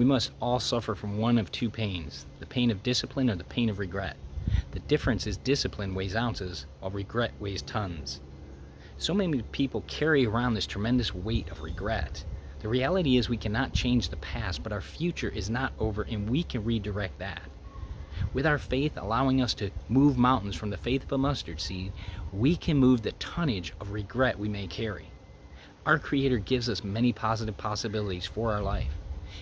We must all suffer from one of two pains the pain of discipline or the pain of regret. The difference is discipline weighs ounces, while regret weighs tons. So many people carry around this tremendous weight of regret. The reality is, we cannot change the past, but our future is not over, and we can redirect that. With our faith allowing us to move mountains from the faith of a mustard seed, we can move the tonnage of regret we may carry. Our Creator gives us many positive possibilities for our life.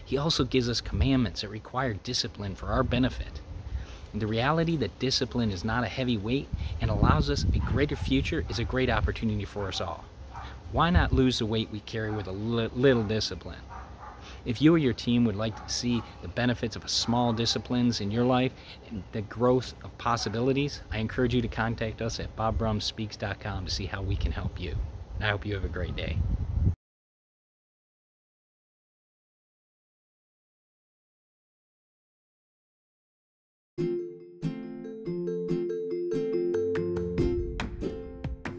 He also gives us commandments that require discipline for our benefit. The reality that discipline is not a heavy weight and allows us a greater future is a great opportunity for us all. Why not lose the weight we carry with a li- little discipline? If you or your team would like to see the benefits of small disciplines in your life and the growth of possibilities, I encourage you to contact us at bobbrumspeaks.com to see how we can help you. And I hope you have a great day.